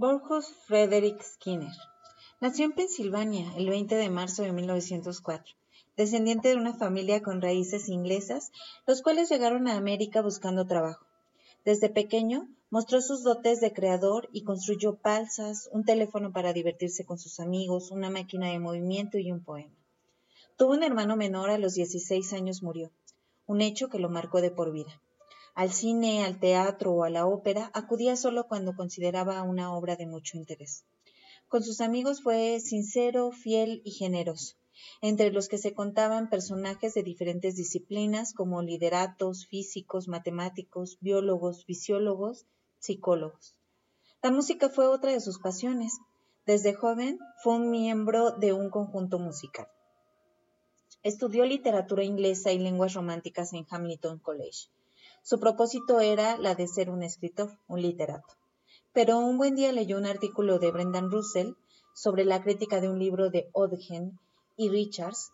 Borjos Frederick Skinner nació en Pensilvania el 20 de marzo de 1904, descendiente de una familia con raíces inglesas, los cuales llegaron a América buscando trabajo. Desde pequeño mostró sus dotes de creador y construyó balsas, un teléfono para divertirse con sus amigos, una máquina de movimiento y un poema. Tuvo un hermano menor, a los 16 años murió, un hecho que lo marcó de por vida. Al cine, al teatro o a la ópera acudía solo cuando consideraba una obra de mucho interés. Con sus amigos fue sincero, fiel y generoso, entre los que se contaban personajes de diferentes disciplinas como lideratos, físicos, matemáticos, biólogos, fisiólogos, psicólogos. La música fue otra de sus pasiones. Desde joven fue un miembro de un conjunto musical. Estudió literatura inglesa y lenguas románticas en Hamilton College. Su propósito era la de ser un escritor, un literato. Pero un buen día leyó un artículo de Brendan Russell sobre la crítica de un libro de Odgen y Richards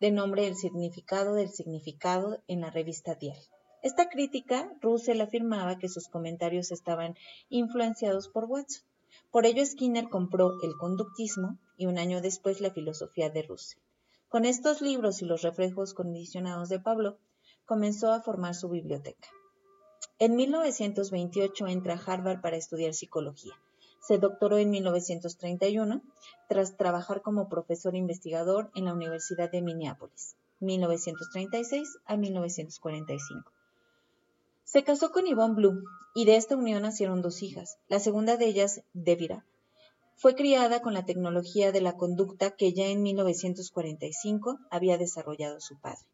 de nombre El significado del significado en la revista Dial. Esta crítica, Russell afirmaba que sus comentarios estaban influenciados por Watson. Por ello Skinner compró el conductismo y un año después la filosofía de Russell. Con estos libros y los reflejos condicionados de Pablo, comenzó a formar su biblioteca. En 1928 entra a Harvard para estudiar psicología. Se doctoró en 1931 tras trabajar como profesor investigador en la Universidad de Minneapolis, 1936 a 1945. Se casó con Yvonne Blue y de esta unión nacieron dos hijas. La segunda de ellas, Devira, fue criada con la tecnología de la conducta que ya en 1945 había desarrollado su padre.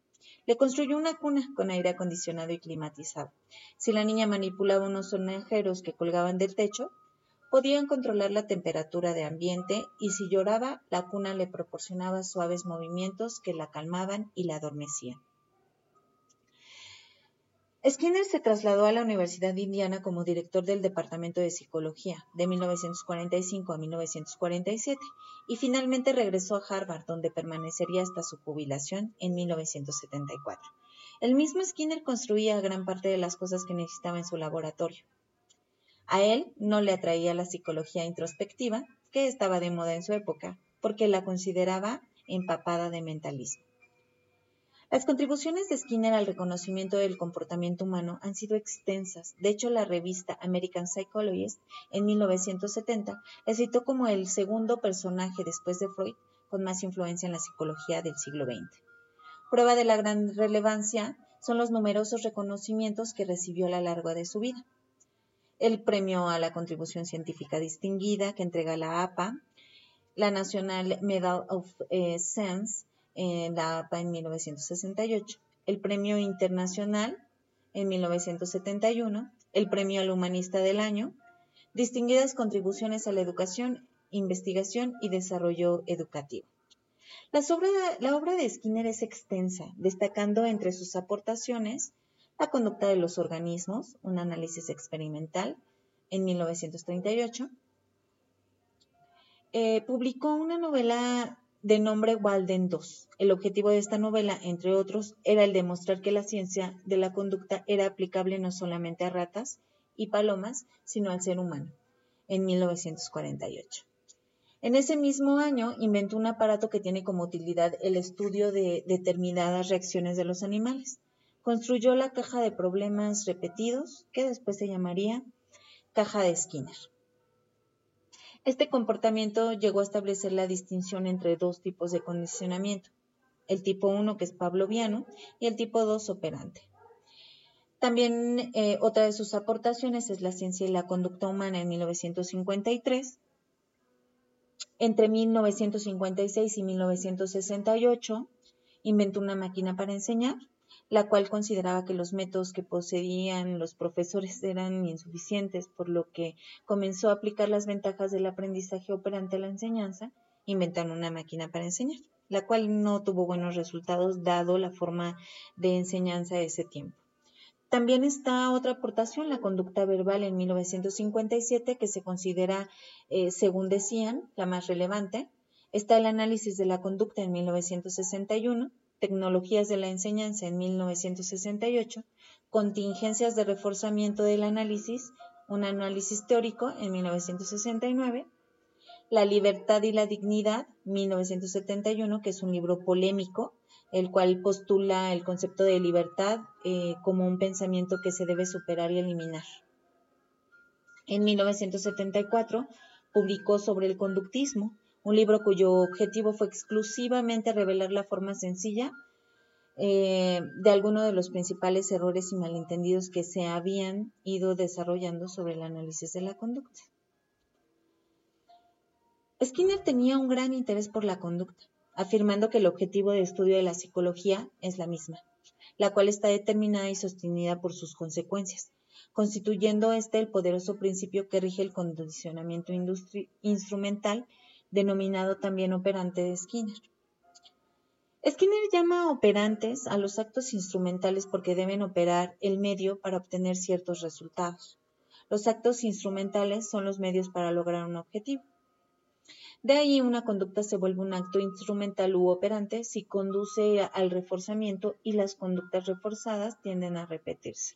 Le construyó una cuna con aire acondicionado y climatizado. Si la niña manipulaba unos sonajeros que colgaban del techo, podían controlar la temperatura de ambiente y si lloraba, la cuna le proporcionaba suaves movimientos que la calmaban y la adormecían. Skinner se trasladó a la Universidad de Indiana como director del Departamento de Psicología de 1945 a 1947 y finalmente regresó a Harvard, donde permanecería hasta su jubilación en 1974. El mismo Skinner construía gran parte de las cosas que necesitaba en su laboratorio. A él no le atraía la psicología introspectiva, que estaba de moda en su época, porque la consideraba empapada de mentalismo. Las contribuciones de Skinner al reconocimiento del comportamiento humano han sido extensas. De hecho, la revista American Psychologist en 1970 le citó como el segundo personaje después de Freud con más influencia en la psicología del siglo XX. Prueba de la gran relevancia son los numerosos reconocimientos que recibió a lo largo de su vida. El premio a la contribución científica distinguida que entrega la APA, la National Medal of eh, Science, en la APA en 1968, el Premio Internacional en 1971, el Premio al Humanista del Año, distinguidas contribuciones a la educación, investigación y desarrollo educativo. La obra, de Skinner es extensa, destacando entre sus aportaciones la conducta de los organismos, un análisis experimental en 1938. Eh, publicó una novela de nombre Walden II. El objetivo de esta novela, entre otros, era el demostrar que la ciencia de la conducta era aplicable no solamente a ratas y palomas, sino al ser humano, en 1948. En ese mismo año inventó un aparato que tiene como utilidad el estudio de determinadas reacciones de los animales. Construyó la caja de problemas repetidos, que después se llamaría caja de Skinner. Este comportamiento llegó a establecer la distinción entre dos tipos de condicionamiento, el tipo 1 que es pavloviano y el tipo 2 operante. También eh, otra de sus aportaciones es la ciencia y la conducta humana en 1953. Entre 1956 y 1968 inventó una máquina para enseñar la cual consideraba que los métodos que poseían los profesores eran insuficientes, por lo que comenzó a aplicar las ventajas del aprendizaje operante a la enseñanza, inventando una máquina para enseñar, la cual no tuvo buenos resultados dado la forma de enseñanza de ese tiempo. También está otra aportación, la conducta verbal en 1957, que se considera, eh, según decían, la más relevante. Está el análisis de la conducta en 1961, Tecnologías de la Enseñanza en 1968, Contingencias de Reforzamiento del Análisis un análisis teórico en 1969, La libertad y la dignidad, 1971, que es un libro polémico, el cual postula el concepto de libertad eh, como un pensamiento que se debe superar y eliminar. En 1974 publicó sobre el conductismo, un libro cuyo objetivo fue exclusivamente revelar la forma sencilla eh, de algunos de los principales errores y malentendidos que se habían ido desarrollando sobre el análisis de la conducta. Skinner tenía un gran interés por la conducta, afirmando que el objetivo de estudio de la psicología es la misma, la cual está determinada y sostenida por sus consecuencias, constituyendo este el poderoso principio que rige el condicionamiento instrumental, denominado también operante de Skinner. Skinner llama operantes a los actos instrumentales porque deben operar el medio para obtener ciertos resultados. Los actos instrumentales son los medios para lograr un objetivo. De ahí una conducta se vuelve un acto instrumental u operante si conduce al reforzamiento y las conductas reforzadas tienden a repetirse.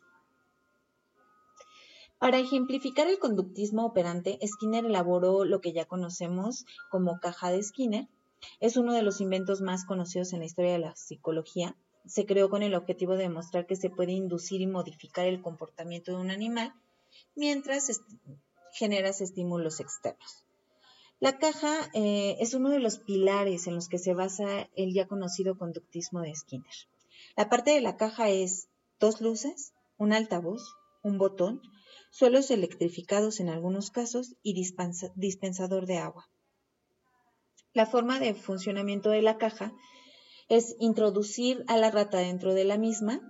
Para ejemplificar el conductismo operante, Skinner elaboró lo que ya conocemos como caja de Skinner, es uno de los inventos más conocidos en la historia de la psicología. Se creó con el objetivo de demostrar que se puede inducir y modificar el comportamiento de un animal mientras generas estímulos externos. La caja eh, es uno de los pilares en los que se basa el ya conocido conductismo de Skinner. La parte de la caja es dos luces, un altavoz, un botón, suelos electrificados en algunos casos y dispensador de agua. La forma de funcionamiento de la caja es introducir a la rata dentro de la misma,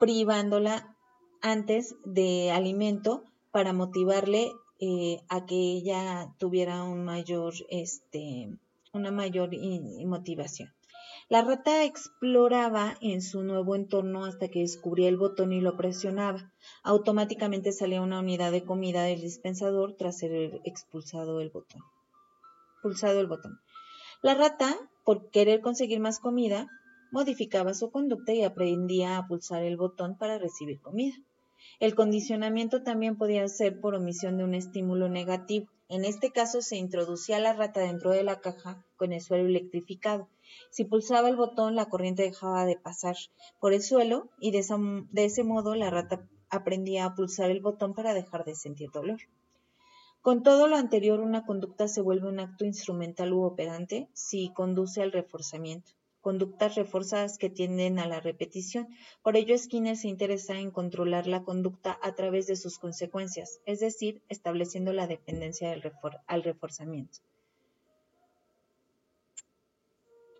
privándola antes de alimento para motivarle eh, a que ella tuviera este, una mayor motivación. La rata exploraba en su nuevo entorno hasta que descubría el botón y lo presionaba. Automáticamente salía una unidad de comida del dispensador tras ser expulsado el botón el botón. La rata, por querer conseguir más comida, modificaba su conducta y aprendía a pulsar el botón para recibir comida. El condicionamiento también podía ser por omisión de un estímulo negativo. En este caso se introducía la rata dentro de la caja con el suelo electrificado. Si pulsaba el botón, la corriente dejaba de pasar por el suelo y de, ese modo la rata aprendía a pulsar el botón para dejar de sentir dolor. Con todo lo anterior, una conducta se vuelve un acto instrumental u operante si conduce al reforzamiento, conductas reforzadas que tienden a la repetición. Por ello, Skinner se interesa en controlar la conducta a través de sus consecuencias, es decir, estableciendo la dependencia al reforzamiento.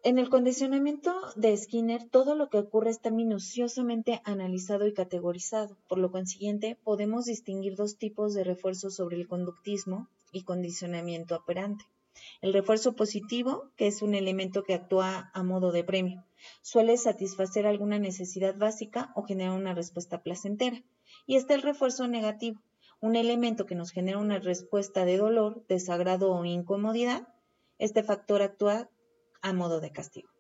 En el condicionamiento de Skinner, todo lo que ocurre está minuciosamente analizado y categorizado. Por lo consiguiente, podemos distinguir dos tipos de refuerzos sobre el conductismo y condicionamiento operante. El refuerzo positivo, que es un elemento que actúa a modo de premio, suele satisfacer alguna necesidad básica o generar una respuesta placentera. Y está el refuerzo negativo, un elemento que nos genera una respuesta de dolor, desagrado o incomodidad. Este factor actúa a modo de castigo.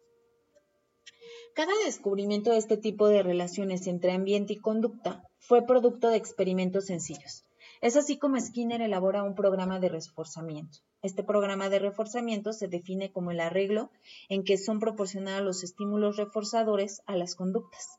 Cada descubrimiento de este tipo de relaciones entre ambiente y conducta fue producto de experimentos sencillos. Es así como Skinner elabora un programa de reforzamiento. Este programa de reforzamiento se define como el arreglo en que son proporcionados los estímulos reforzadores a las conductas.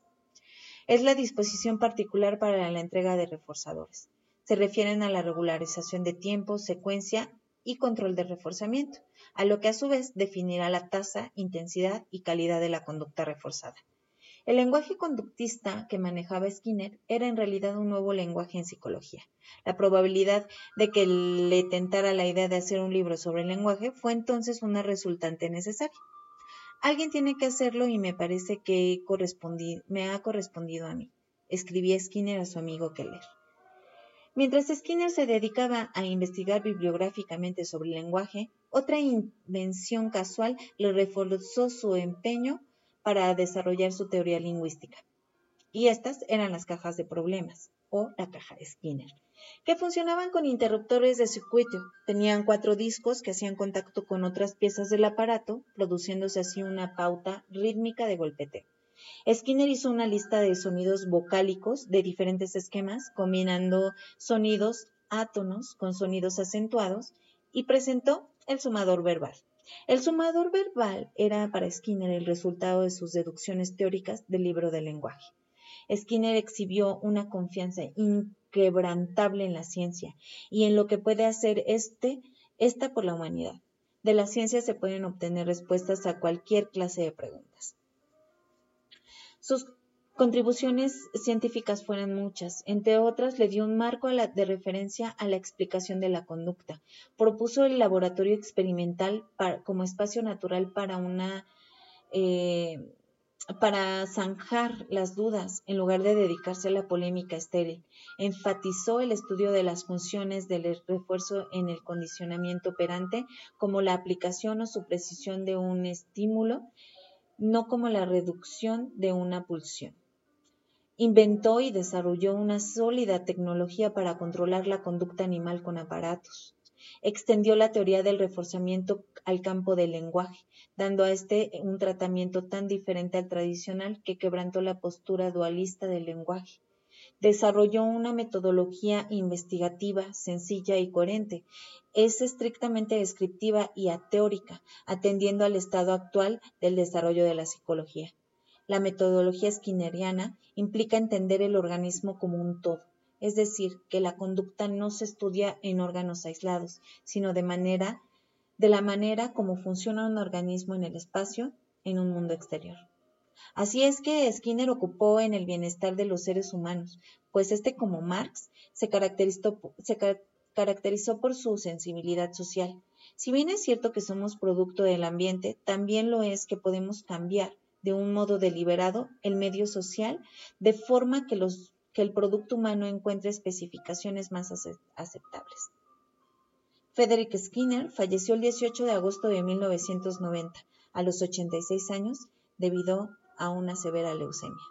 Es la disposición particular para la entrega de reforzadores. Se refieren a la regularización de tiempo, secuencia y control de reforzamiento, a lo que a su vez definirá la tasa, intensidad y calidad de la conducta reforzada. El lenguaje conductista que manejaba Skinner era en realidad un nuevo lenguaje en psicología. La probabilidad de que le tentara la idea de hacer un libro sobre el lenguaje fue entonces una resultante necesaria. Alguien tiene que hacerlo y me parece que me ha correspondido a mí, escribía Skinner a su amigo Keller. Mientras Skinner se dedicaba a investigar bibliográficamente sobre el lenguaje, otra invención casual le reforzó su empeño para desarrollar su teoría lingüística. Y estas eran las cajas de problemas, o la caja Skinner, que funcionaban con interruptores de circuito. Tenían cuatro discos que hacían contacto con otras piezas del aparato, produciéndose así una pauta rítmica de golpeteo. Skinner hizo una lista de sonidos vocálicos de diferentes esquemas, combinando sonidos átonos con sonidos acentuados, y presentó el sumador verbal. El sumador verbal era para Skinner el resultado de sus deducciones teóricas del libro del lenguaje. Skinner exhibió una confianza inquebrantable en la ciencia y en lo que puede hacer este, esta por la humanidad. De la ciencia se pueden obtener respuestas a cualquier clase de preguntas. Sus contribuciones científicas fueron muchas. Entre otras, le dio un marco de referencia a la explicación de la conducta. Propuso el laboratorio experimental como espacio natural para una eh, para zanjar las dudas en lugar de dedicarse a la polémica estéril. Enfatizó el estudio de las funciones del refuerzo en el condicionamiento operante como la aplicación o supresión de un estímulo, no como la reducción de una pulsión. Inventó y desarrolló una sólida tecnología para controlar la conducta animal con aparatos. Extendió la teoría del reforzamiento al campo del lenguaje, dando a este un tratamiento tan diferente al tradicional que quebrantó la postura dualista del lenguaje. Desarrolló una metodología investigativa sencilla y coherente. Es estrictamente descriptiva y ateórica, atendiendo al estado actual del desarrollo de la psicología. La metodología skinneriana implica entender el organismo como un todo, es decir, que la conducta no se estudia en órganos aislados, sino de manera de la manera como funciona un organismo en el espacio en un mundo exterior. Así es que Skinner ocupó en el bienestar de los seres humanos, pues este como Marx se caracterizó, por su sensibilidad social. Si bien es cierto que somos producto del ambiente, también lo es que podemos cambiar de un modo deliberado el medio social de forma que, que el producto humano encuentre especificaciones más aceptables. Frederick Skinner falleció el 18 de agosto de 1990 a los 86 años debido a una severa leucemia.